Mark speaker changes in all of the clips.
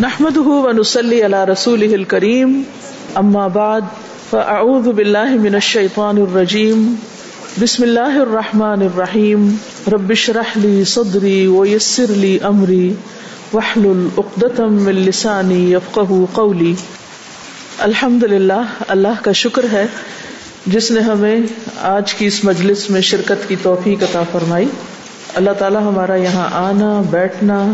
Speaker 1: نحمده ونصلي على رسوله الكريم. اما بعد فاعوذ بالله من الشيطان الرجيم. بسم الله الرحمن الرحيم. رب اشرح لي صدري ويسر لي امري واحلل عقدة من لساني يفقهوا قولي. الحمد للہ اللہ کا شکر ہے، جس نے ہمیں آج کی اس مجلس میں شرکت کی توفیق عطا فرمائی۔ اللہ تعالی ہمارا یہاں آنا، بیٹھنا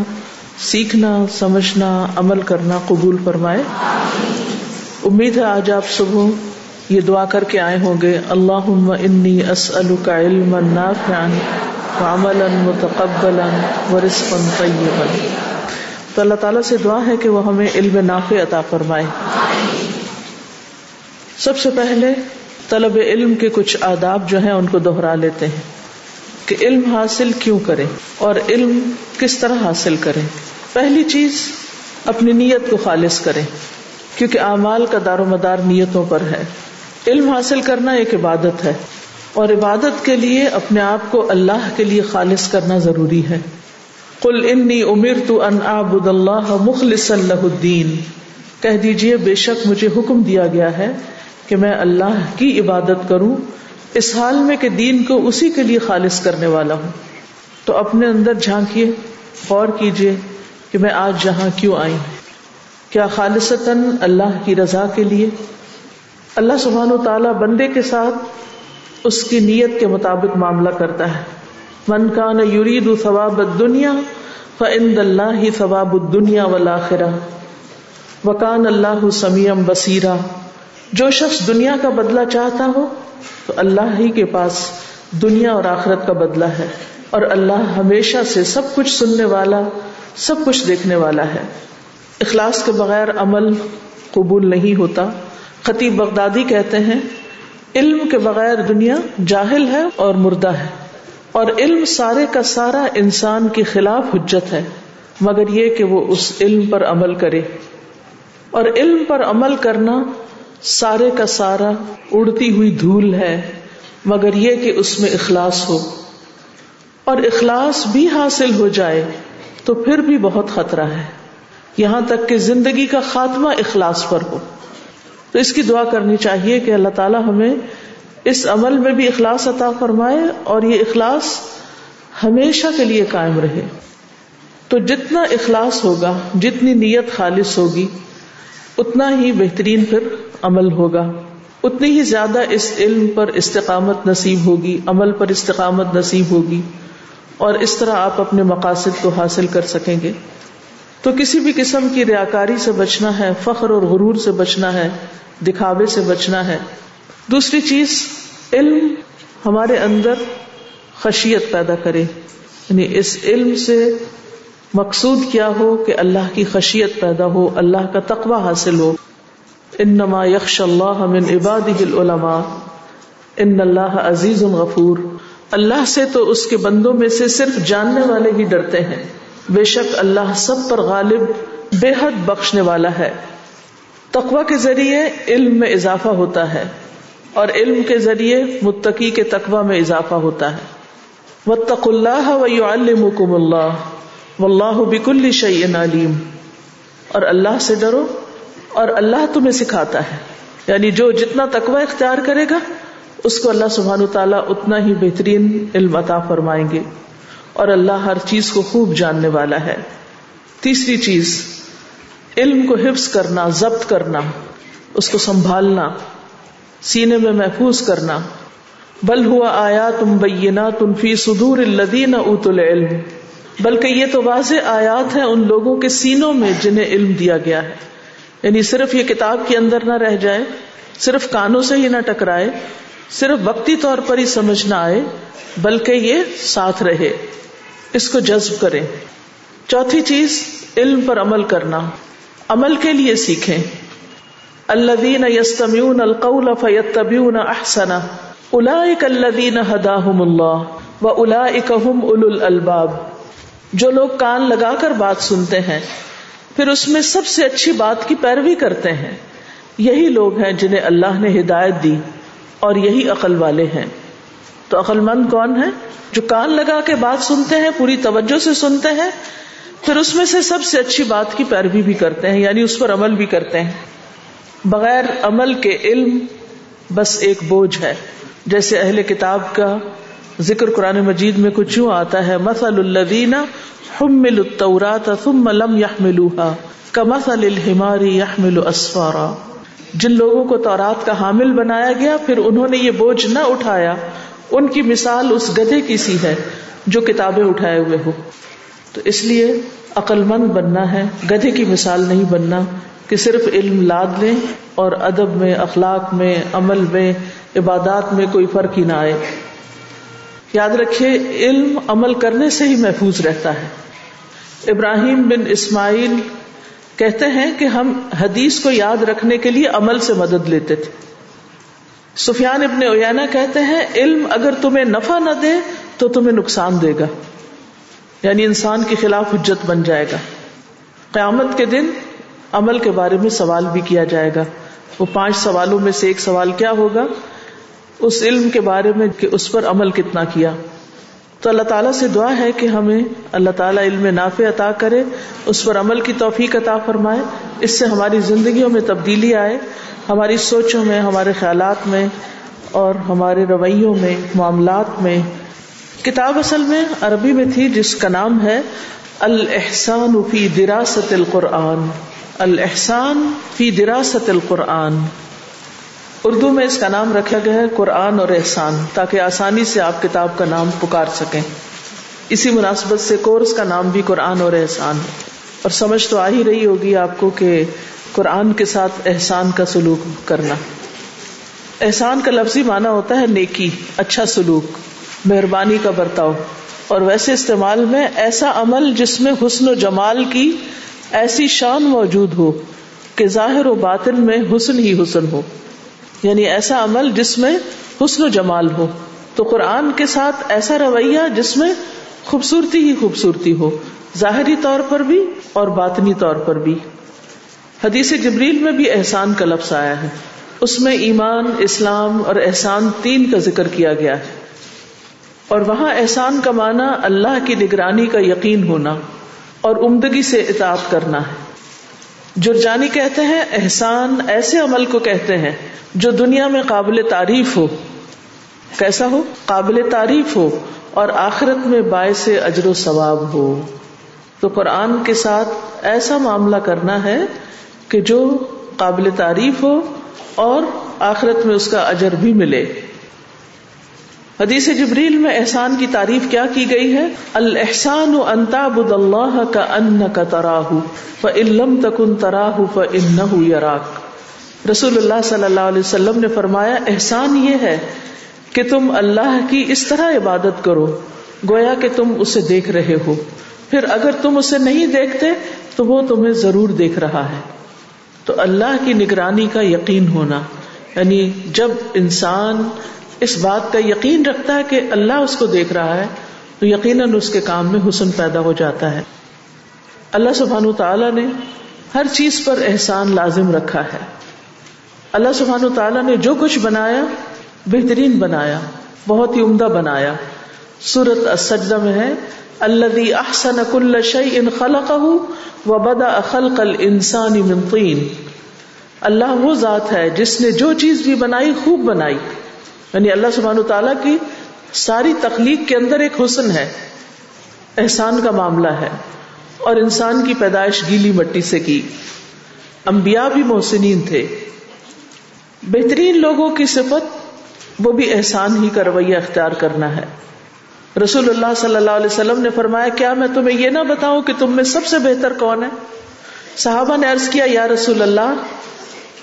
Speaker 1: سیکھنا، سمجھنا، عمل کرنا قبول فرمائے۔ امید ہے آج آپ صبح یہ دعا کر کے آئے ہوں گے۔ اللہ انی اسألک علما نافعا وعملا متقبلا ورزقا طیبا۔ تو اللہ تعالیٰ سے دعا ہے کہ وہ ہمیں علم نافع عطا فرمائے۔ سب سے پہلے طلب علم کے کچھ آداب جو ہیں ان کو دوہرا لیتے ہیں۔ کہ علم حاصل کیوں کریں اور علم کس طرح حاصل کریں۔ پہلی چیز، اپنی نیت کو خالص کریں، کیونکہ اعمال کا دار و مدار نیتوں پر ہے۔ علم حاصل کرنا ایک عبادت ہے، اور عبادت کے لیے اپنے آپ کو اللہ کے لیے خالص کرنا ضروری ہے۔ کل انی امیر تو ان آبد اللہ مخلص اللہ الدین۔ کہہ دیجیے بے شک مجھے حکم دیا گیا ہے کہ میں اللہ کی عبادت کروں اس حال میں کہ دین کو اسی کے لیے خالص کرنے والا ہوں۔ تو اپنے اندر جھانکیے، غور کیجیے کہ میں آج جہاں کیوں آئی ہوں۔ کیا خالصتاً اللہ کی رضا کے لیے؟ اللہ سبحان و تعالی بندے کے ساتھ اس کی نیت کے مطابق معاملہ کرتا ہے۔ من کا نہ یورید ثواب دنیا فعند اللہ ہی ثواب الدنیا والآخرہ۔ وکان اللہ سمیم بصیرہ جو شخص دنیا کا بدلہ چاہتا ہو، تو اللہ ہی کے پاس دنیا اور آخرت کا بدلہ ہے۔ اور اللہ ہمیشہ سے سب کچھ سننے والا، سب کچھ دیکھنے والا ہے۔ اخلاص کے بغیر عمل قبول نہیں ہوتا۔ خطیب بغدادی کہتے ہیں، علم کے بغیر دنیا جاہل ہے اور مردہ ہے۔ اور علم سارے کا سارا انسان کے خلاف حجت ہے، مگر یہ کہ وہ اس علم پر عمل کرے۔ اور علم پر عمل کرنا سارے کا سارا اڑتی ہوئی دھول ہے، مگر یہ کہ اس میں اخلاص ہو۔ اور اخلاص بھی حاصل ہو جائے تو پھر بھی بہت خطرہ ہے۔ یہاں تک کہ زندگی کا خاتمہ اخلاص پر ہو۔ تو اس کی دعا کرنی چاہیے کہ اللہ تعالیٰ ہمیں اس عمل میں بھی اخلاص عطا فرمائے اور یہ اخلاص ہمیشہ کے لیے قائم رہے۔ تو جتنا اخلاص ہوگا، جتنی نیت خالص ہوگی، اتنا ہی بہترین پھر عمل ہوگا۔ اتنی ہی زیادہ اس علم پر استقامت نصیب ہوگی، عمل پر استقامت نصیب ہوگی۔ اور اس طرح آپ اپنے مقاصد کو حاصل کر سکیں گے۔ تو کسی بھی قسم کی ریاکاری سے بچنا ہے، فخر اور غرور سے بچنا ہے، دکھاوے سے بچنا ہے۔ دوسری چیز، علم ہمارے اندر خشیت پیدا کرے۔ یعنی اس علم سے مقصود کیا ہو کہ اللہ کی خشیت پیدا ہو، اللہ کا تقوی حاصل ہو۔ انما یکش اللہ من عباده العلماء. ان اللہ عزیز غفور. اللہ سے تو اس کے بندوں میں سے صرف جاننے والے ہی ڈرتے ہیں. بے شک اللہ سب پر غالب، بے حد بخشنے والا ہے۔ تقوی کے ذریعے علم میں اضافہ ہوتا ہے اور علم کے ذریعے متقی کے تقوی میں اضافہ ہوتا ہے۔ وطق اللہ وَيُعَلِّمُكُمُ اللَّهُ وَاللَّهُ بِكُلِّ شَيْءٍ عَلِيمٌ اور اللہ سے ڈرو اور اللہ تمہیں سکھاتا ہے۔ یعنی جو جتنا تقوی اختیار کرے گا، اس کو اللہ سبحان تعالیٰ اتنا ہی بہترین علم عطا فرمائیں گے۔ اور اللہ ہر چیز کو خوب جاننے والا ہے۔ تیسری چیز، علم کو حفظ کرنا، ضبط کرنا، اس کو سنبھالنا، سینے میں محفوظ کرنا۔ بل ہوا آیا تم بینا تم فی صدور الدین ات العلم۔ بلکہ یہ تو واضح آیات ہیں ان لوگوں کے سینوں میں جنہیں علم دیا گیا ہے۔ یعنی صرف یہ کتاب کے اندر نہ رہ جائے، صرف کانوں سے ہی نہ ٹکرائے، صرف وقتی طور پر ہی سمجھ نہ آئے، بلکہ یہ ساتھ رہے، اس کو جذب کرے۔ چوتھی چیز، علم پر عمل کرنا۔ عمل کے لیے سیکھیں۔ الدین یستمیون القول فیتبیون احسنا اولئک الذین ہداہم اللہ و اولئک هم اولو الالباب۔ جو لوگ کان لگا کر بات سنتے ہیں پھر اس میں سب سے اچھی بات کی پیروی کرتے ہیں۔ یہی لوگ ہیں جنہیں اللہ نے ہدایت دی اور یہی عقل والے ہیں۔ تو عقل مند کون ہے جو کان لگا کے بات سنتے ہیں، پوری توجہ سے سنتے ہیں۔ پھر اس میں سے سب سے اچھی بات کی پیروی بھی کرتے ہیں یعنی اس پر عمل بھی کرتے ہیں۔ بغیر عمل کے علم بس ایک بوجھ ہے۔ جیسے اہل کتاب کا ذکر قرآن مجید میں کچھ یوں آتا ہے مسل الدین حمل التورات ثم لم يحملوها كمثل الحمار يحمل اسفارا جن لوگوں کو تورات کا حامل بنایا گیا، پھر انہوں نے یہ بوجھ نہ اٹھایا۔ ان کی مثال اس گدھے کی سی ہے جو کتابیں اٹھائے ہوئے ہو۔ تو اس لیے عقل مند بننا ہے، گدھے کی مثال نہیں بننا کہ صرف علم لاد لیں اور ادب میں، اخلاق میں، عمل میں، عبادات میں کوئی فرق ہی نہ آئے۔ یاد رکھیے، علم عمل کرنے سے ہی محفوظ رہتا ہے۔ ابراہیم بن اسماعیل کہتے ہیں کہ ہم حدیث کو یاد رکھنے کے لیے عمل سے مدد لیتے تھے۔ سفیان ابن اویانا کہتے ہیں، علم اگر تمہیں نفع نہ دے تو تمہیں نقصان دے گا۔ یعنی انسان کے خلاف حجت بن جائے گا۔ قیامت کے دن عمل کے بارے میں سوال بھی کیا جائے گا۔ وہ پانچ سوالوں میں سے ایک سوال کیا ہوگا؟ اس علم کے بارے میں کہ اس پر عمل کتنا کیا۔ تو اللہ تعالیٰ سے دعا ہے کہ ہمیں اللہ تعالیٰ علم نافع عطا کرے، اس پر عمل کی توفیق عطا فرمائے۔ اس سے ہماری زندگیوں میں تبدیلی آئے، ہماری سوچوں میں، ہمارے خیالات میں اور ہمارے رویوں میں، معاملات میں۔ کتاب اصل میں عربی میں تھی، جس کا نام ہے الحسان فی دراست القرآن۔ الحسان فی دراست القرآن۔ اردو میں اس کا نام رکھا گیا ہے قرآن اور احسان، تاکہ آسانی سے آپ کتاب کا نام پکار سکیں۔ اسی مناسبت سے کورس کا نام بھی قرآن اور احسان ہے۔ اور سمجھ تو آ ہی رہی ہوگی آپ کو کہ قرآن کے ساتھ احسان کا سلوک کرنا۔ احسان کا لفظی معنی ہوتا ہے نیکی اچھا سلوک، مہربانی کا برتاؤ۔ اور ویسے استعمال میں ایسا عمل جس میں حسن و جمال کی ایسی شان موجود ہو کہ ظاہر و باطن میں حسن ہی حسن ہو۔ یعنی ایسا عمل جس میں حسن و جمال ہو۔ تو قرآن کے ساتھ ایسا رویہ جس میں خوبصورتی ہی خوبصورتی ہو۔ ظاہری طور پر بھی اور باطنی طور پر بھی۔ حدیث جبریل میں بھی احسان کا لفظ آیا ہے۔ اس میں ایمان، اسلام اور احسان تین کا ذکر کیا گیا ہے۔ اور وہاں احسان کا معنی اللہ کی نگرانی کا یقین ہونا اور عمدگی سے اطاعت کرنا ہے۔ جرجانی کہتے ہیں، احسان ایسے عمل کو کہتے ہیں جو دنیا میں قابل تعریف ہو۔ کیسا ہو؟ قابل تعریف ہو اور آخرت میں باعث اجر و ثواب ہو۔ تو قرآن کے ساتھ ایسا معاملہ کرنا ہے کہ جو قابل تعریف ہو اور آخرت میں اس کا اجر بھی ملے۔ حدیث جبریل میں احسان کی تعریف کیا کی گئی ہے؟ الحسان انتا بد اللہ کا ان کا تراہ علم تکن تراہ ان یراک۔ رسول اللہ صلی اللہ علیہ وسلم نے فرمایا، احسان یہ ہے کہ تم اللہ کی اس طرح عبادت کرو، گویا کہ تم اسے دیکھ رہے ہو۔ پھر اگر تم اسے نہیں دیکھتے، تو وہ تمہیں ضرور دیکھ رہا ہے۔ تو اللہ کی نگرانی کا یقین ہونا یعنی جب انسان اس بات کا یقین رکھتا ہے کہ اللہ اس کو دیکھ رہا ہے، تو یقیناً اس کے کام میں حسن پیدا ہو جاتا ہے۔ اللہ سبحان تعالیٰ نے ہر چیز پر احسان لازم رکھا ہے۔ اللہ سبحان تعالیٰ نے جو کچھ بنایا، بہترین بنایا، بہت ہی عمدہ بنایا۔ سورت السجدہ میں ہے اللہ احسن کل شعی ان خلق و بدا خلق الانسان من طین۔ اللہ وہ ذات ہے جس نے جو چیز بھی بنائی، خوب بنائی۔ یعنی اللہ سبحان تعالیٰ کی ساری تخلیق کے اندر ایک حسن ہے، احسان کا معاملہ ہے، اور انسان کی پیدائش گیلی مٹی سے کی۔ انبیاء بھی محسنین تھے۔ بہترین لوگوں کی صفت، وہ بھی احسان ہی کا رویہ اختیار کرنا ہے۔ رسول اللہ صلی اللہ علیہ وسلم نے فرمایا، کیا میں تمہیں یہ نہ بتاؤں کہ تم میں سب سے بہتر کون ہے؟ صحابہ نے عرض کیا، یا رسول اللہ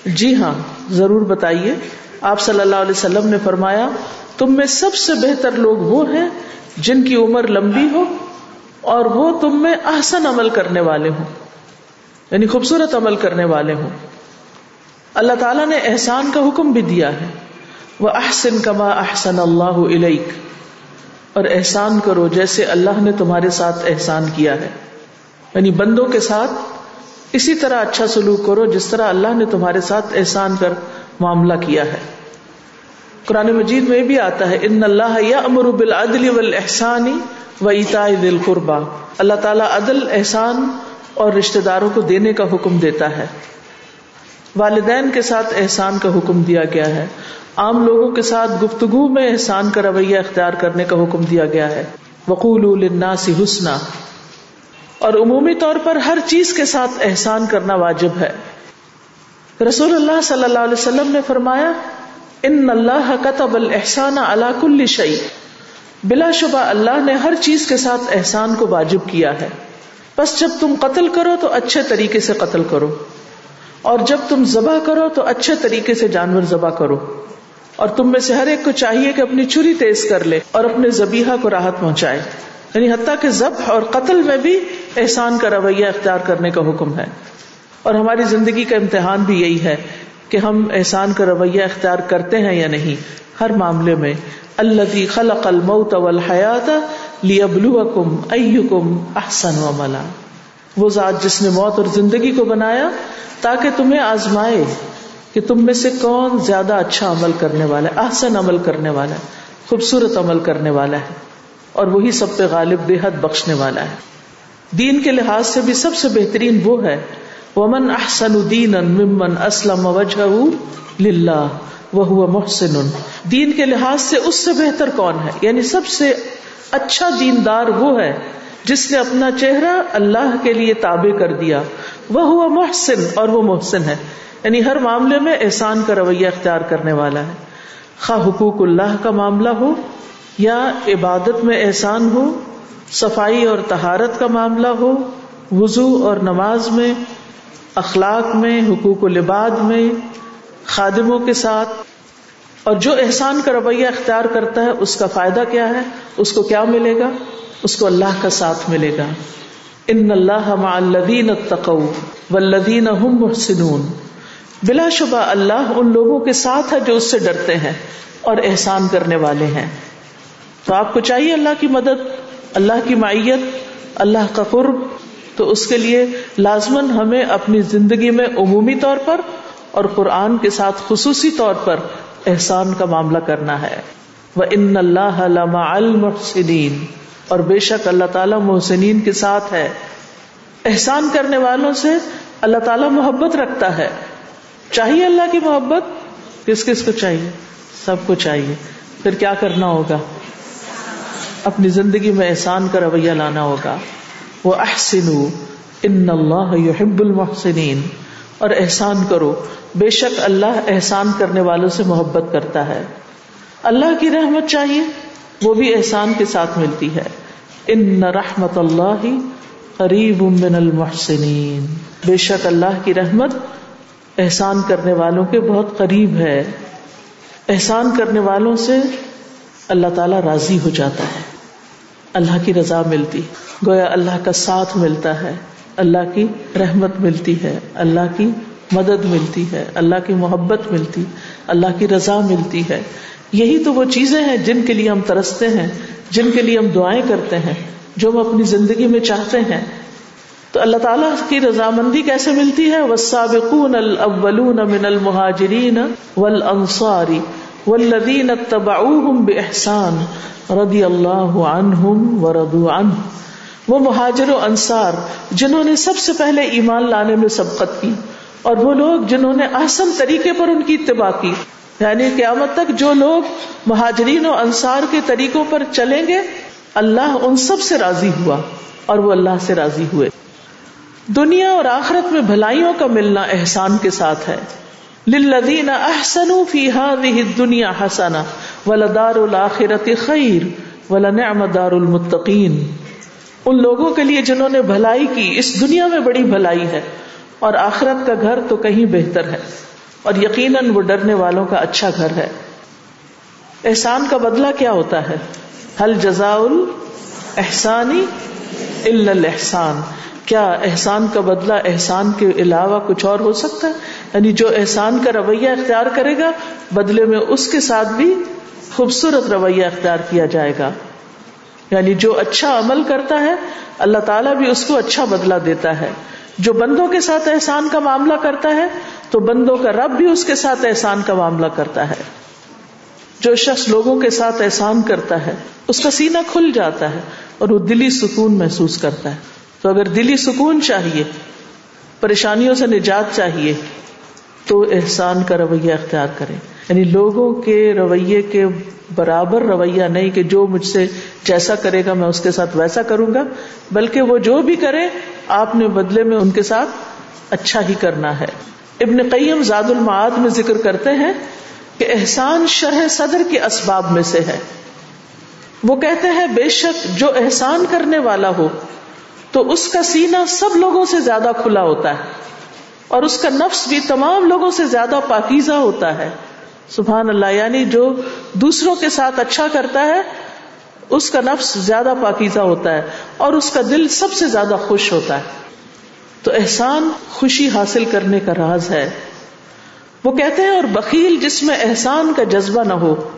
Speaker 1: جی ہاں ضرور بتائیے۔ آپ صلی اللہ علیہ وسلم نے فرمایا، تم میں سب سے بہتر لوگ وہ ہیں جن کی عمر لمبی ہو اور وہ تم میں احسن عمل کرنے والے ہوں۔ یعنی خوبصورت عمل کرنے والے ہوں۔ اللہ تعالیٰ نے احسان کا حکم بھی دیا ہے۔ وہ احسن کما احسن اللہ علیک اور احسان کرو جیسے اللہ نے تمہارے ساتھ احسان کیا ہے۔ یعنی بندوں کے ساتھ اسی طرح اچھا سلوک کرو جس طرح اللہ نے تمہارے ساتھ احسان کر معاملہ کیا ہے۔ قرآن مجید میں بھی آتا ہے، ان اللہ یا امر بالعدل والحسانی و اتا دل قربا اللہ تعالیٰ عدل، احسان اور رشتے داروں کو دینے کا حکم دیتا ہے۔ والدین کے ساتھ احسان کا حکم دیا گیا ہے۔ عام لوگوں کے ساتھ گفتگو میں احسان کا رویہ اختیار کرنے کا حکم دیا گیا ہے۔ وقول الناس حسنا۔ اور عمومی طور پر ہر چیز کے ساتھ احسان کرنا واجب ہے۔ رسول اللہ صلی اللہ علیہ وسلم نے فرمایا، ان اللہ قطب الحسان اللہ کل شعی بلا شبہ اللہ نے ہر چیز کے ساتھ احسان کو واجب کیا ہے۔ بس جب تم قتل کرو تو اچھے طریقے سے قتل کرو۔ اور جب تم ذبح کرو تو اچھے طریقے سے جانور ذبح کرو۔ اور تم میں سے ہر ایک کو چاہیے کہ اپنی چوری تیز کر لے اور اپنے زبیحا کو راحت پہنچائے۔ یعنی حتیٰ کہ ذبح اور قتل میں بھی احسان کا رویہ اختیار کرنے کا حکم ہے۔ اور ہماری زندگی کا امتحان بھی یہی ہے کہ ہم احسان کا رویہ اختیار کرتے ہیں یا نہیں۔ ہر معاملے میں اللہ خلق الموت والحیات لیبلوکم ایکم احسن وملا وہ ذات جس نے موت اور زندگی کو بنایا تاکہ تمہیں آزمائے کہ تم میں سے کون زیادہ اچھا عمل کرنے والا ہے، احسن عمل کرنے والا ہے، خوبصورت عمل کرنے والا ہے، اور وہی سب پہ غالب بے حد بخشنے والا ہے۔ دین کے لحاظ سے بھی سب سے بہترین وہ ہے ومن احسن دین ممن اسلم وجہ للہ وہ محسن۔ دین کے لحاظ سے اس سے بہتر کون ہے؟ یعنی سب سے اچھا دیندار وہ ہے جس نے اپنا چہرہ اللہ کے لیے تابع کر دیا۔ وہ ہوا محسن اور وہ محسن ہے۔ یعنی ہر معاملے میں احسان کا رویہ اختیار کرنے والا ہے۔ خواہ حقوق اللہ کا معاملہ ہو یا عبادت میں احسان ہو، صفائی اور تہارت کا معاملہ ہو، وضو اور نماز میں اخلاق میں، حقوق العباد میں، خادموں کے ساتھ۔ اور جو احسان کا رویہ اختیار کرتا ہے، اس کا فائدہ کیا ہے؟ اس کو کیا ملے گا؟ اس کو اللہ کا ساتھ ملے گا۔ ان اللہ مع الذین اتقوا والذین هم محسنون۔ بلا شبہ اللہ ان لوگوں کے ساتھ ہے جو اس سے ڈرتے ہیں اور احسان کرنے والے ہیں۔ تو آپ کو چاہیے اللہ کی مدد، اللہ کی معیت، اللہ کا قرب تو اس کے لیے لازمن ہمیں اپنی زندگی میں عمومی طور پر اور قرآن کے ساتھ خصوصی طور پر احسان کا معاملہ کرنا ہے۔ وہ ان اللہ المحسنین اور بے شک اللہ تعالیٰ محسنین کے ساتھ ہے۔ احسان کرنے والوں سے اللہ تعالیٰ محبت رکھتا ہے۔ چاہیے اللہ کی محبت؟ کس کس کو چاہیے؟ سب کو چاہیے۔ پھر کیا کرنا ہوگا؟ اپنی زندگی میں احسان کا رویہ لانا ہوگا۔ وہ احسن ان اللہ یحب المحسنین اور احسان کرو، بے شک اللہ احسان کرنے والوں سے محبت کرتا ہے۔ اللہ کی رحمت چاہیے، وہ بھی احسان کے ساتھ ملتی ہے۔ ان رحمت اللہ قریب من المحسنین بے شک اللہ کی رحمت احسان کرنے والوں کے بہت قریب ہے۔ احسان کرنے والوں سے اللہ تعالی راضی ہو جاتا ہے۔ اللہ کی رضا ملتی۔ گویا اللہ کا ساتھ ملتا ہے، اللہ کی رحمت ملتی ہے، اللہ کی مدد ملتی ہے، اللہ کی محبت ملتی، اللہ کی رضا ملتی ہے۔ یہی تو وہ چیزیں ہیں جن کے لیے ہم ترستے ہیں، جن کے لیے ہم دعائیں کرتے ہیں، جو ہم اپنی زندگی میں چاہتے ہیں۔ تو اللہ تعالیٰ کی رضامندی کیسے ملتی ہے؟ والسابقون الاولون من المہاجرین والانصار والذین اتبعوهم بإحسان۔ رضی اللہ عنہم ورضوا عنہ۔ وہ مہاجر و انصار جنہوں نے سب سے پہلے ایمان لانے میں سبقت کی اور وہ لوگ جنہوں نے احسن طریقے پر ان کی اتباع کی۔ یعنی قیامت تک جو لوگ مہاجرین و انصار کے طریقوں پر چلیں گے، اللہ ان سب سے راضی ہوا اور وہ اللہ سے راضی ہوئے۔ دنیا اور آخرت میں بھلائیوں کا ملنا احسان کے ساتھ ہے۔ للذین احسنوا فی هذه الدنيا حسنہ ولدار الاخرت خیر ولنعم دار المتقین ان لوگوں کے لیے جنہوں نے بھلائی کی، اس دنیا میں بڑی بھلائی ہے اور آخرت کا گھر تو کہیں بہتر ہے۔ اور یقیناً وہ ڈرنے والوں کا اچھا گھر ہے۔ احسان کا بدلہ کیا ہوتا ہے؟ حل جزا احسانی الحسان کیا احسان کا بدلہ احسان کے علاوہ کچھ اور ہو سکتا ہے؟ یعنی جو احسان کا رویہ اختیار کرے گا، بدلے میں اس کے ساتھ بھی خوبصورت رویہ اختیار کیا جائے گا۔ یعنی جو اچھا عمل کرتا ہے، اللہ تعالیٰ بھی اس کو اچھا بدلا دیتا ہے۔ جو بندوں کے ساتھ احسان کا معاملہ کرتا ہے، تو بندوں کا رب بھی اس کے ساتھ احسان کا معاملہ کرتا ہے۔ جو شخص لوگوں کے ساتھ احسان کرتا ہے، اس کا سینہ کھل جاتا ہے اور وہ دلی سکون محسوس کرتا ہے۔ تو اگر دلی سکون چاہیے، پریشانیوں سے نجات چاہیے تو احسان کا رویہ اختیار کرے یعنی لوگوں کے رویے کے برابر رویہ نہیں کہ جو مجھ سے جیسا کرے گا میں اس کے ساتھ ویسا کروں گا، بلکہ وہ جو بھی کرے، آپ نے بدلے میں ان کے ساتھ اچھا ہی کرنا ہے۔ ابن قیم زاد المعاد میں ذکر کرتے ہیں کہ احسان شرح صدر کے اسباب میں سے ہے۔ وہ کہتے ہیں، بے شک جو احسان کرنے والا ہو، تو اس کا سینہ سب لوگوں سے زیادہ کھلا ہوتا ہے۔ اور اس کا نفس بھی تمام لوگوں سے زیادہ پاکیزہ ہوتا ہے۔ سبحان اللہ یعنی جو دوسروں کے ساتھ اچھا کرتا ہے، اس کا نفس زیادہ پاکیزہ ہوتا ہے اور اس کا دل سب سے زیادہ خوش ہوتا ہے۔ تو احسان خوشی حاصل کرنے کا راز ہے۔ وہ کہتے ہیں، اور بکیل جس میں احسان کا جذبہ نہ ہو،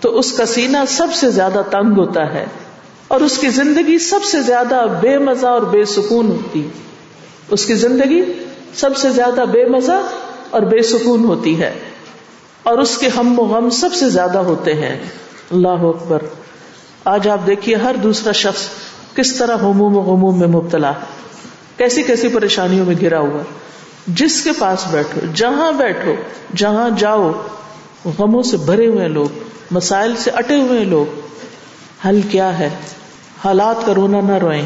Speaker 1: تو اس کا سینہ سب سے زیادہ تنگ ہوتا ہے۔ اور اس کی زندگی سب سے زیادہ بے مزہ اور بے سکون ہوتی۔ اس کی زندگی سب سے زیادہ بے مزہ اور بے سکون ہوتی ہے اور اس کے ہم و غم سب سے زیادہ ہوتے ہیں۔ اللہ اکبر۔ آج آپ دیکھیے ہر دوسرا شخص کس طرح ہموم و غموم میں مبتلا کیسی کیسی پریشانیوں میں گرا ہوا جس کے پاس بیٹھو، جہاں بیٹھو، جہاں جاؤ، غموں سے بھرے ہوئے لوگ، مسائل سے اٹے ہوئے لوگ۔ حل کیا ہے؟ حالات کا رونا نہ روئیں۔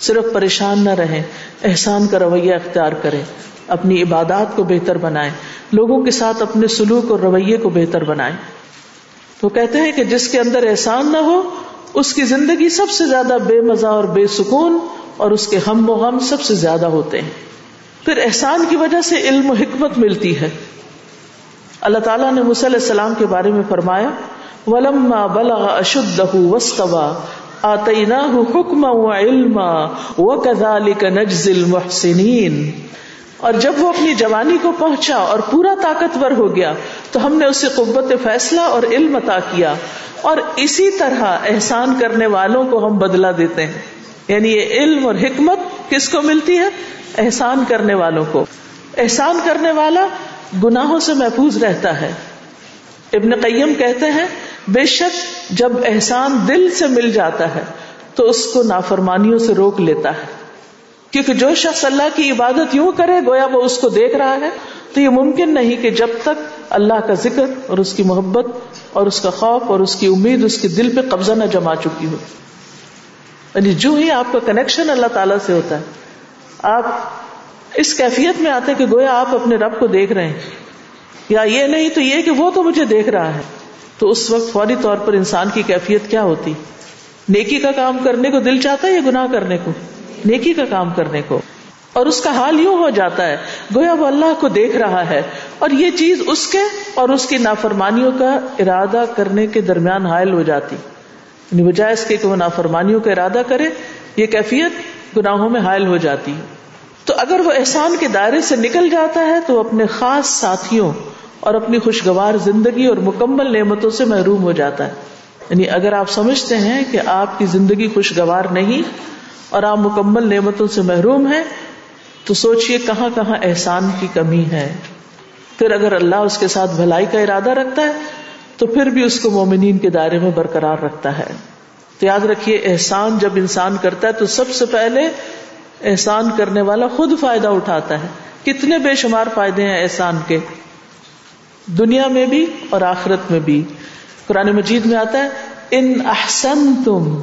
Speaker 1: صرف پریشان نہ رہیں، احسان کا رویہ اختیار کریں، اپنی عبادات کو بہتر بنائیں، لوگوں کے ساتھ اپنے سلوک اور رویے کو بہتر بنائیں۔ تو کہتے ہیں کہ جس کے اندر احسان نہ ہو، اس کی زندگی سب سے زیادہ بے مزہ اور بے سکون اور اس کے ہم و غم سب سے زیادہ ہوتے ہیں۔ پھر احسان کی وجہ سے علم و حکمت ملتی ہے۔ اللہ تعالیٰ نے علیہ السلام کے بارے میں فرمایا، ولما بلغ اشده واستوى آتيناه حكما وعلما وكذلك نجزي المحسنين اور جب وہ اپنی جوانی کو پہنچا اور پورا طاقتور ہو گیا، تو ہم نے اسے قوت فیصلہ اور علم عطا کیا۔ اور اسی طرح احسان کرنے والوں کو ہم بدلا دیتے ہیں۔ یعنی یہ علم اور حکمت کس کو ملتی ہے؟ احسان کرنے والوں کو۔ احسان کرنے والا گناہوں سے محفوظ رہتا ہے۔ ابن قیم کہتے ہیں بے شک جب احسان دل سے مل جاتا ہے تو اس کو نافرمانیوں سے روک لیتا ہے۔ کیونکہ جو شخص اللہ کی عبادت یوں کرے، گویا وہ اس کو دیکھ رہا ہے، تو یہ ممکن نہیں کہ جب تک اللہ کا ذکر اور اس کی محبت اور اس کا خوف اور اس کی امید، اس کے دل پہ قبضہ نہ جما چکی ہو۔ یعنی جو ہی آپ کا کنیکشن اللہ تعالی سے ہوتا ہے، آپ اس کیفیت میں آتے کہ گویا آپ اپنے رب کو دیکھ رہے ہیں۔ یا یہ نہیں تو یہ کہ وہ تو مجھے دیکھ رہا ہے۔ تو اس وقت فوری طور پر انسان کی کیفیت کیا ہوتی؟ نیکی کا کام کرنے کو دل چاہتا ہے یا گناہ کرنے کو؟ نیکی کا کام کرنے کو۔ اور اس کا حال یوں ہو جاتا ہے، گویا وہ اللہ کو دیکھ رہا ہے۔ اور یہ چیز اس کے اور اس کی نافرمانیوں کا ارادہ کرنے کے درمیان حائل ہو جاتی۔ یعنی بجائے اس کے کہ وہ نافرمانیوں کا ارادہ کرے، یہ کیفیت گناہوں میں حائل ہو جاتی۔ تو اگر وہ احسان کے دائرے سے نکل جاتا ہے، تو اپنے خاص ساتھیوں اور اپنی خوشگوار زندگی اور مکمل نعمتوں سے محروم ہو جاتا ہے۔ یعنی اگر آپ سمجھتے ہیں کہ آپ کی زندگی خوشگوار نہیں اور آپ مکمل نعمتوں سے محروم ہیں، تو سوچئے کہاں کہاں احسان کی کمی ہے۔ پھر اگر اللہ اس کے ساتھ بھلائی کا ارادہ رکھتا ہے، تو پھر بھی اس کو مومنین کے دائرے میں برقرار رکھتا ہے۔ تو یاد رکھیے احسان جب انسان کرتا ہے، تو سب سے پہلے احسان کرنے والا خود فائدہ اٹھاتا ہے۔ کتنے بے شمار فائدے ہیں احسان کے۔ دنیا میں بھی اور آخرت میں بھی۔ قرآن مجید میں آتا ہے، ان احسن تم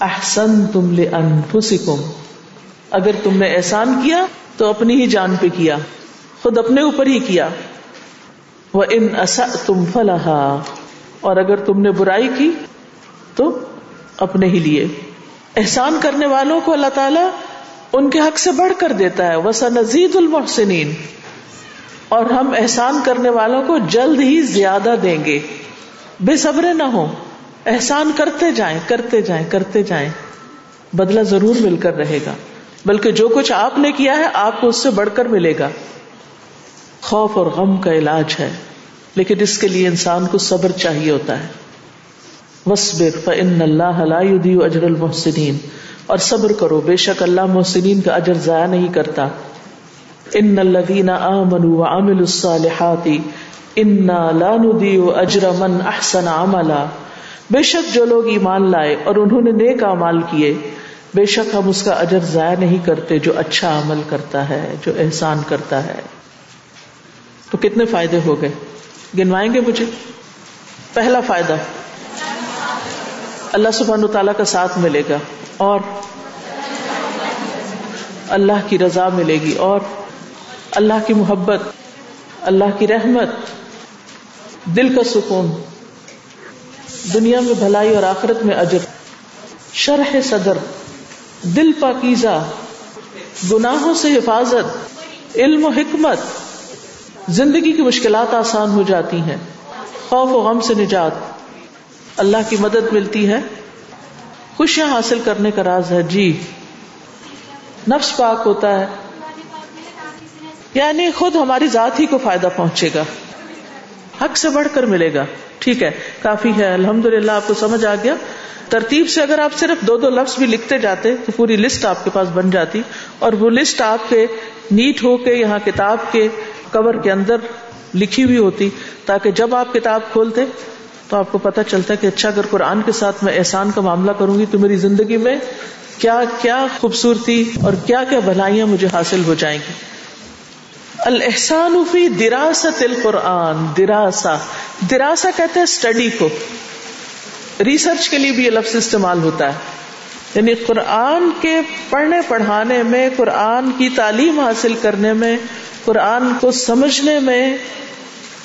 Speaker 1: احسن تم لے اگر تم نے احسان کیا، تو اپنی ہی جان پہ کیا، خود اپنے اوپر ہی کیا۔ وہ ان تم فلاح اور اگر تم نے برائی کی، تو اپنے ہی لیے۔ احسان کرنے والوں کو اللہ تعالی ان کے حق سے بڑھ کر دیتا ہے۔ وہ سنزید المحسنین اور ہم احسان کرنے والوں کو جلد ہی زیادہ دیں گے۔ بے صبر نہ ہو احسان کرتے جائیں کرتے جائیں کرتے جائیں۔ بدلہ ضرور مل کر رہے گا۔ بلکہ جو کچھ آپ نے کیا ہے، آپ کو اس سے بڑھ کر ملے گا۔ خوف اور غم کا علاج ہے، لیکن اس کے لیے انسان کو صبر چاہیے ہوتا ہے۔ وسبر فن اللہ اجر المحسنین اور صبر کرو، بے شک اللہ محسنین کا اجر ضائع نہیں کرتا۔ ان الذين امنوا وعملوا الصالحات انا لا نضيع اجر من احسن عملا۔ بے شک جو لوگ ایمان لائے اور انہوں نے نیک امال کیے، بے شک ہم اس کا اجر ضائع نہیں کرتے جو اچھا عمل کرتا ہے، جو احسان کرتا ہے۔ تو کتنے فائدے ہو گئے؟ گنوائیں گے مجھے؟ پہلا فائدہ، اللہ سبحانہ تعالیٰ کا ساتھ ملے گا اور اللہ کی رضا ملے گی اور اللہ کی محبت، اللہ کی رحمت، دل کا سکون، دنیا میں بھلائی اور آخرت میں اجر، شرح صدر، دل پاکیزہ، گناہوں سے حفاظت، علم و حکمت، زندگی کی مشکلات آسان ہو جاتی ہیں، خوف و غم سے نجات، اللہ کی مدد ملتی ہے، خوشیاں حاصل کرنے کا راز ہے جی نفس پاک ہوتا ہے یعنی خود ہماری ذات ہی کو فائدہ پہنچے گا۔ حق سے بڑھ کر ملے گا۔ ٹھیک ہے، کافی ہے الحمد للہ آپ کو سمجھ آ گیا۔ ترتیب سے اگر آپ صرف دو دو لفظ بھی لکھتے جاتے تو پوری لسٹ آپ کے پاس بن جاتی۔ اور وہ لسٹ آپ کے نیٹ ہو کے یہاں کتاب کے کور کے اندر لکھی ہوئی ہوتی، تاکہ جب آپ کتاب کھولتے تو آپ کو پتا چلتا کہ اچھا اگر قرآن کے ساتھ میں احسان کا معاملہ کروں گی تو میری زندگی میں کیا کیا خوبصورتی اور کیا کیا بھلائیاں مجھے حاصل ہو جائیں گی۔ الحسان فی دراست القرآن دراسا دراسا کہتے ہیں اسٹڈی کو۔ ریسرچ کے لیے بھی یہ لفظ استعمال ہوتا ہے۔ یعنی قرآن کے پڑھنے، پڑھانے میں، قرآن کی تعلیم حاصل کرنے میں، قرآن کو سمجھنے میں،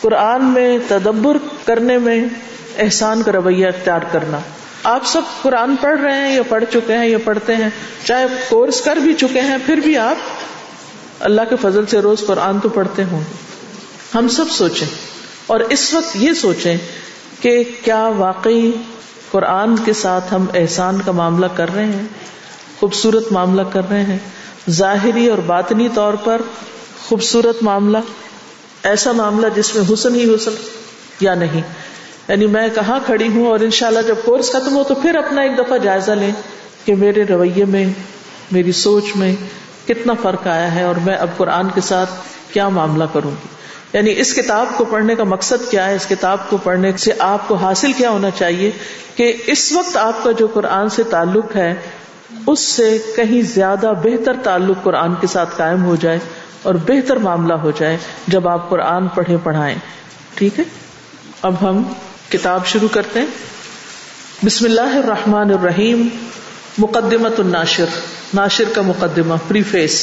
Speaker 1: قرآن میں تدبر کرنے میں احسان کا رویہ اختیار کرنا۔ آپ سب قرآن پڑھ رہے ہیں یا پڑھ چکے ہیں یا پڑھتے ہیں، چاہے کورس کر بھی چکے ہیں، پھر بھی آپ اللہ کے فضل سے روز قرآن تو پڑھتے ہوں۔ ہم سب سوچیں اور اس وقت یہ سوچیں کہ کیا واقعی قرآن کے ساتھ ہم احسان کا معاملہ کر رہے ہیں، خوبصورت معاملہ کر رہے ہیں۔ ظاہری اور باطنی طور پر خوبصورت معاملہ، ایسا معاملہ جس میں حسن ہی حسن یا نہیں۔ یعنی میں کہاں کھڑی ہوں اور انشاءاللہ جب کورس ختم ہو تو پھر اپنا ایک دفعہ جائزہ لیں کہ میرے رویے میں، میری سوچ میں کتنا فرق آیا ہے اور میں اب قرآن کے ساتھ کیا معاملہ کروں گی؟ یعنی اس کتاب کو پڑھنے کا مقصد کیا ہے؟ اس کتاب کو پڑھنے سے آپ کو حاصل کیا ہونا چاہیے کہ اس وقت آپ کا جو قرآن سے تعلق ہے، اس سے کہیں زیادہ بہتر تعلق قرآن کے ساتھ قائم ہو جائے اور بہتر معاملہ ہو جائے جب آپ قرآن پڑھے پڑھائیں۔ ٹھیک ہے؟ اب ہم کتاب شروع کرتے ہیں۔ بسم اللہ الرحمن الرحیم۔ مقدمت الناشر، ناشر کا مقدمہ پری فیس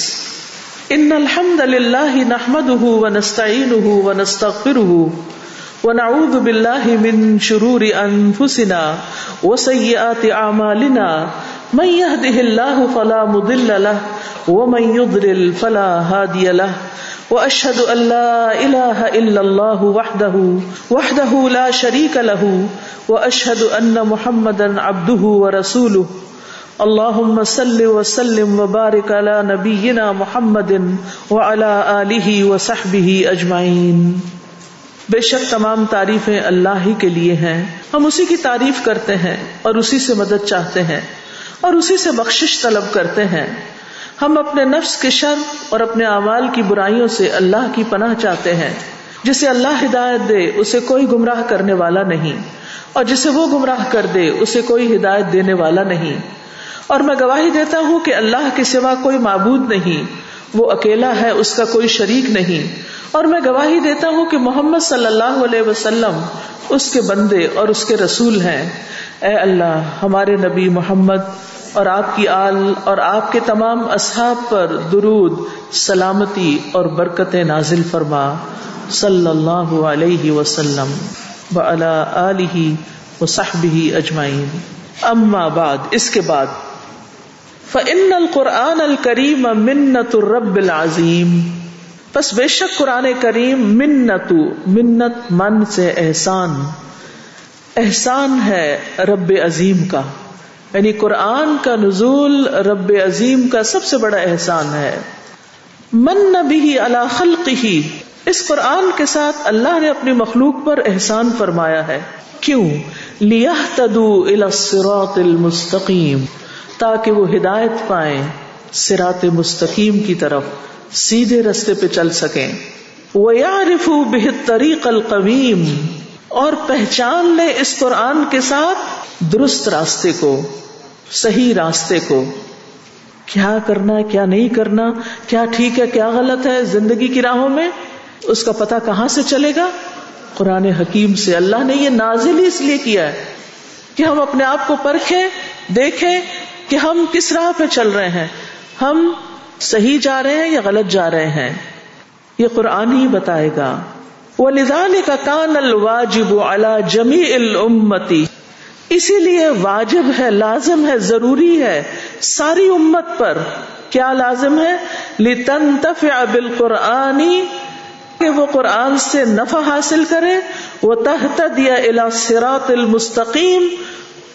Speaker 1: ان الحمد للہ نحمده ونستعینه ونستغفره ونعوذ بالله من شرور انفسنا وسيئات اعمالنا، من يهده الله فلا مضل له ومن يضلل فلا هادي له واشهد ان لا اله الا الله وحده وحده لا شريك له واشهد ان محمدا عبده ورسوله اللهم صل وسلم وبارك على نبينا محمد وعلى آله وصحبه اجمعين بے شک تمام تعریفیں اللہ ہی کے لیے ہیں۔ ہم اسی کی تعریف کرتے ہیں اور اسی سے مدد چاہتے ہیں اور اسی سے بخشش طلب کرتے ہیں۔ ہم اپنے نفس کے شر اور اپنے اعمال کی برائیوں سے اللہ کی پناہ چاہتے ہیں۔ جسے اللہ ہدایت دے، اسے کوئی گمراہ کرنے والا نہیں۔ اور جسے وہ گمراہ کر دے، اسے کوئی ہدایت دینے والا نہیں۔ اور میں گواہی دیتا ہوں کہ اللہ کے سوا کوئی معبود نہیں، وہ اکیلا ہے، اس کا کوئی شریک نہیں۔ اور میں گواہی دیتا ہوں کہ محمد صلی اللہ علیہ وسلم اس کے بندے اور اس کے رسول ہیں۔ اے اللہ، ہمارے نبی محمد اور آپ کی آل اور آپ کے تمام اصحاب پر درود، سلامتی اور برکت نازل فرما۔ صلی اللہ علیہ وسلم۔ و صحب اجمائین اما بعد، اس کے بعد فن القرآن الکریم منت الرب العظیم بس بے شک قرآن کریم منت منت من سے احسان۔ احسان ہے رب عظیم کا۔ یعنی قرآن کا نزول رب عظیم کا سب سے بڑا احسان ہے۔ من نبی اللہ خلق ہی اس قرآن کے ساتھ اللہ نے اپنی مخلوق پر احسان فرمایا ہے۔ کیوں؟ لیا تدو الاسراط المستقیم۔ تاکہ وہ ہدایت پائیں سرات مستقیم کی طرف سیدھے رستے پہ چل سکیں۔ وہ یارف بہت القویم اور پہچان لے اس قرآن کے ساتھ درست راستے کو، صحیح راستے کو۔ کیا کرنا ہے کیا نہیں کرنا، کیا ٹھیک ہے، کیا غلط ہے زندگی کی راہوں میں؟ اس کا پتا کہاں سے چلے گا؟ قرآن حکیم سے۔ اللہ نے یہ نازل ہی اس لیے کیا ہے کہ ہم اپنے آپ کو پرکھیں، دیکھیں کہ ہم کس راہ پہ چل رہے ہیں؟ ہم صحیح جا رہے ہیں یا غلط جا رہے ہیں؟ یہ قرآن ہی بتائے گا۔ وہ نظام کا کان الواجب اعلی جمی الامتی اسی لیے واجب ہے، لازم ہے، ضروری ہے ساری امت پر۔ کیا لازم ہے؟ لتنتفع بالقرآنی کہ وہ قرآن سے نفع حاصل کرے۔ وہ تحت دیا الا سرات المستقیم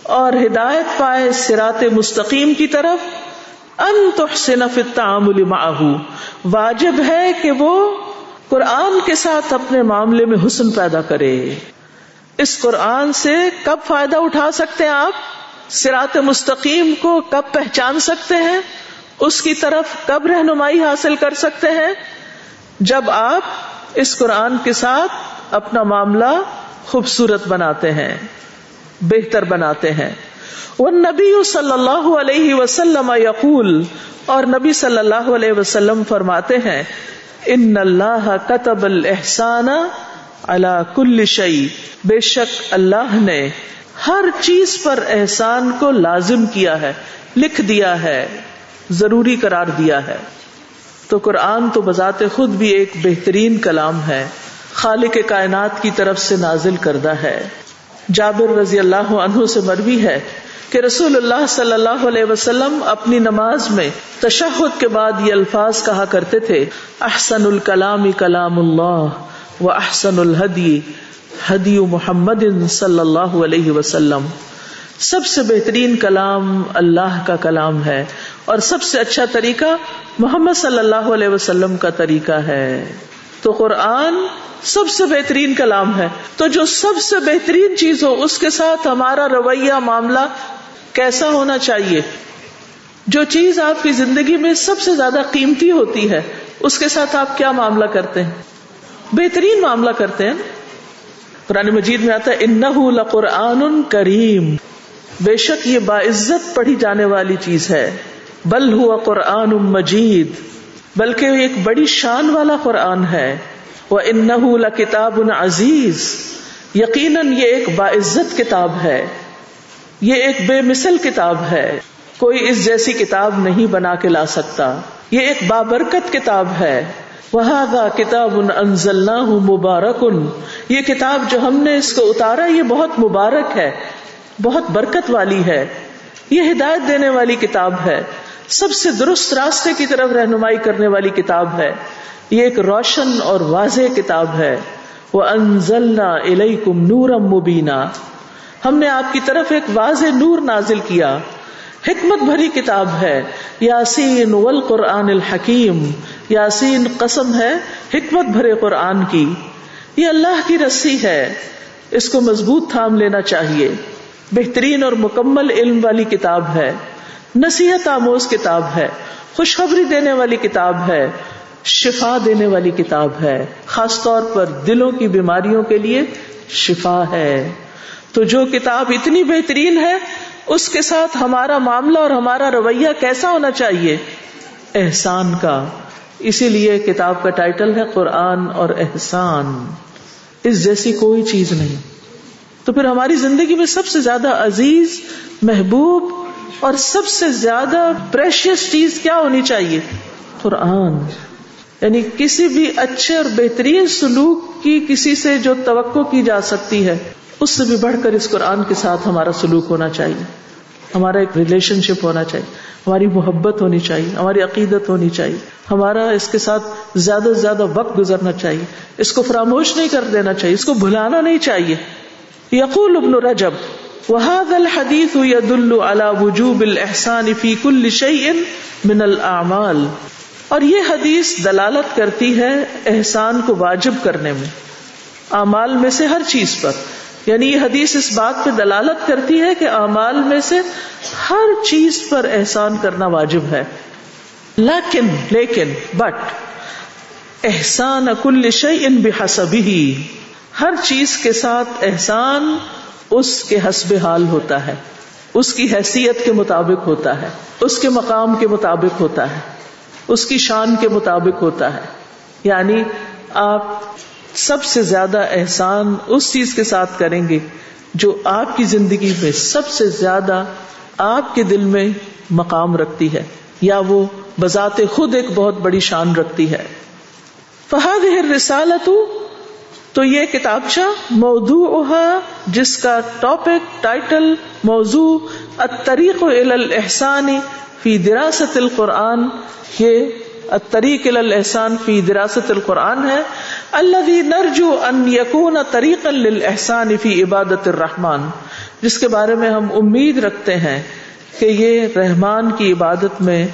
Speaker 1: اور ہدایت پائے سرات مستقیم کی طرف، ان تحسن فی التعامل معه واجب ہے کہ وہ قرآن کے ساتھ اپنے معاملے میں حسن پیدا کرے۔ اس قرآن سے کب فائدہ اٹھا سکتے ہیں آپ؟ سرات مستقیم کو کب پہچان سکتے ہیں؟ اس کی طرف کب رہنمائی حاصل کر سکتے ہیں؟ جب آپ اس قرآن کے ساتھ اپنا معاملہ خوبصورت بناتے ہیں۔ بہتر بناتے ہیں۔ وہ نبی صلی اللہ علیہ وسلم یقول، اور نبی صلی اللہ علیہ وسلم فرماتے ہیں، ان اللہ قطب الحسان اللہ کل شعی بے شک اللہ نے ہر چیز پر احسان کو لازم کیا ہے، لکھ دیا ہے، ضروری قرار دیا ہے۔ تو قرآن تو بذات خود بھی ایک بہترین کلام ہے، خالق کائنات کی طرف سے نازل کردہ ہے۔ جابر رضی اللہ عنہ سے مروی ہے کہ رسول اللہ صلی اللہ علیہ وسلم اپنی نماز میں تشہد کے بعد یہ الفاظ کہا کرتے تھے، احسن الکلام کلام اللہ و احسن الحدی حدی محمد صلی اللہ علیہ وسلم۔ سب سے بہترین کلام اللہ کا کلام ہے اور سب سے اچھا طریقہ محمد صلی اللہ علیہ وسلم کا طریقہ ہے۔ تو قرآن سب سے بہترین کلام ہے۔ تو جو سب سے بہترین چیز ہو، اس کے ساتھ ہمارا رویہ معاملہ کیسا ہونا چاہیے؟ جو چیز آپ کی زندگی میں سب سے زیادہ قیمتی ہوتی ہے، اس کے ساتھ آپ کیا معاملہ کرتے ہیں؟ بہترین معاملہ کرتے ہیں۔ قرآن مجید میں آتا ہے ان قرآن کریم بے شک یہ باعزت پڑھی جانے والی چیز ہے۔ بل ہوا قرآن مجید۔ بلکہ ایک بڑی شان والا قرآن ہے۔ وہ ان سب سے درست راستے کی طرف رہنمائی کرنے والی کتاب ہے۔ یہ ایک روشن اور واضح کتاب ہے۔ وہ انزلنا الیکم نورم مبینہ ہم نے آپ کی طرف ایک واضح نور نازل کیا۔ حکمت بھری کتاب ہے۔ یاسین والقرآن الحکیم۔ یاسین قسم ہے حکمت بھرے قرآن کی۔ یہ اللہ کی رسی ہے۔ اس کو مضبوط تھام لینا چاہیے۔ بہترین اور مکمل علم والی کتاب ہے۔ نصیحت آموز کتاب ہے، خوشخبری دینے والی کتاب ہے، شفا دینے والی کتاب ہے، خاص طور پر دلوں کی بیماریوں کے لیے شفا ہے۔ تو جو کتاب اتنی بہترین ہے، اس کے ساتھ ہمارا معاملہ اور ہمارا رویہ کیسا ہونا چاہیے؟ احسان کا۔ اسی لیے کتاب کا ٹائٹل ہے قرآن اور احسان۔ اس جیسی کوئی چیز نہیں۔ تو پھر ہماری زندگی میں سب سے زیادہ عزیز، محبوب اور سب سے زیادہ پریشیس چیز کیا ہونی چاہیے؟ قرآن۔ یعنی کسی بھی اچھے اور بہترین سلوک کی کسی سے جو توقع کی جا سکتی ہے، اس سے بھی بڑھ کر اس قرآن کے ساتھ ہمارا سلوک ہونا چاہیے۔ ہمارا ایک ریلیشن شپ ہونا چاہیے۔ ہماری محبت ہونی چاہیے۔ ہماری عقیدت ہونی چاہیے۔ ہمارا اس کے ساتھ زیادہ سے زیادہ وقت گزرنا چاہیے۔ اس کو فراموش نہیں کر دینا چاہیے۔ اس کو بھلانا نہیں چاہیے۔ یقول ابن رجب وهذا الحديث يدل على وجوب الاحسان في كل شيء من الاعمال اور یہ حدیث دلالت کرتی ہے احسان کو واجب کرنے میں، اعمال میں سے ہر چیز پر. یعنی یہ حدیث اس بات پہ دلالت کرتی ہے کہ اعمال میں سے ہر چیز پر احسان کرنا واجب ہے. لیکن لیکن بٹ احسان اکل شعی ان بحسبی ہر چیز کے ساتھ احسان اس کے حسب حال ہوتا ہے۔ اس کی حیثیت کے مطابق ہوتا ہے۔ اس کے مقام کے مطابق ہوتا ہے۔ اس کی شان کے مطابق ہوتا ہے۔ یعنی آپ سب سے زیادہ احسان اس چیز کے ساتھ کریں گے جو آپ کی زندگی میں سب سے زیادہ آپ کے دل میں مقام رکھتی ہے۔ یا وہ بذات خود ایک بہت بڑی شان رکھتی ہے۔ فہد رسالت تو یہ کتابچہ موضوع جس کا ٹاپک ٹائٹل موضوع، الطریق الاحسان فی دراست القرآن، یہ الطریق الاحسان فی دراست القرآن ہے۔ اللہ نرجو ان یقون طریق للاحسان فی عبادت الرحمن، جس کے بارے میں ہم امید رکھتے ہیں کہ یہ رحمان کی عبادت میں،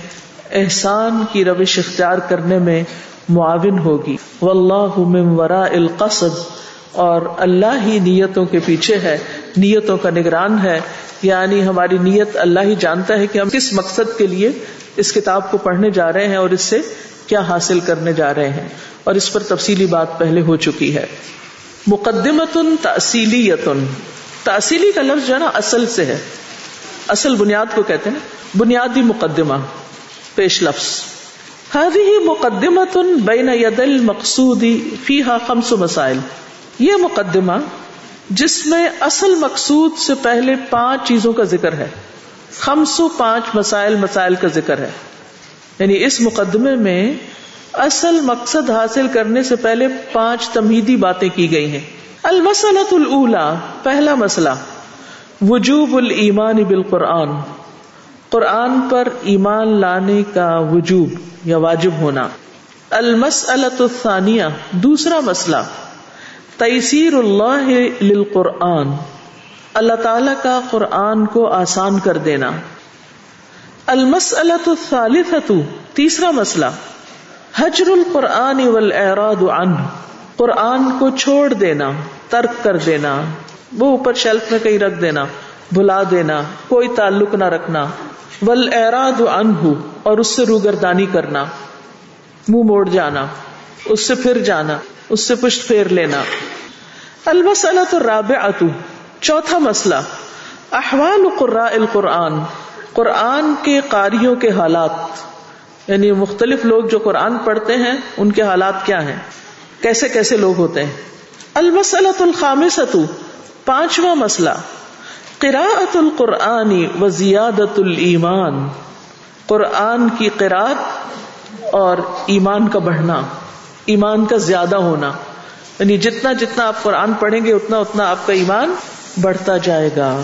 Speaker 1: احسان کی روش اختیار کرنے میں معاون ہوگی۔ واللہ من وراء القصد۔ اور اللہ ہی نیتوں کے پیچھے ہے۔ نیتوں کا نگران ہے۔ یعنی ہماری نیت اللہ ہی جانتا ہے کہ ہم کس مقصد کے لیے اس کتاب کو پڑھنے جا رہے ہیں اور اس سے کیا حاصل کرنے جا رہے ہیں۔ اور اس پر تفصیلی بات پہلے ہو چکی ہے۔ مقدمت تحصیلی یتن تحصیلی کا لفظ جو ہے نا اصل سے ہے۔ اصل بنیاد کو کہتے ہیں بنیادی مقدمہ۔ پیش لفظ۔ هذه مقدمة بین ید المقصود فیہا خمس مسائل. یہ مقدمہ جس میں اصل مقصود سے پہلے پانچ چیزوں کا ذکر ہے. خمسو پانچ مسائل مسائل کا ذکر ہے. یعنی اس مقدمے میں اصل مقصد حاصل کرنے سے پہلے پانچ تمہیدی باتیں کی گئی ہیں. المسلط الا پہلا مسئلہ، وجوب المان بالقرآن. قرآن پر ایمان لانے کا وجوب یا واجب ہونا۔ المسلط الثانیہ، دوسرا مسئلہ، تیسیر اللہ للقرآن، اللہ تعالی کا قرآن کو آسان کر دینا۔ المسلط الثالثة تیسرا مسئلہ، حجر القرآن والعراض عنہ، قرآن کو چھوڑ دینا، ترک کر دینا، وہ اوپر شیلف میں کہیں رکھ دینا۔ بھلا دینا، کوئی تعلق نہ رکھنا۔ والعراض عنہ اور اس سے روگردانی کرنا۔ منہ موڑ جانا، اس سے پھر جانا، اس سے پشت پھیر لینا۔ المسلط الرابعة، چوتھا مسئلہ۔ احوال قراء القرآن، قرآن کے قاریوں کے حالات۔ یعنی مختلف لوگ جو قرآن پڑھتے ہیں، ان کے حالات کیا ہیں؟ کیسے کیسے لوگ ہوتے ہیں؟ المسلط الخامسۃ پانچواں مسئلہ۔ قراءت القرآن و زیادت المان قرآن کی قرآت اور ایمان کا بڑھنا، ایمان کا زیادہ ہونا۔ یعنی جتنا جتنا آپ قرآن پڑھیں گے، اتنا اتنا آپ کا ایمان بڑھتا جائے گا۔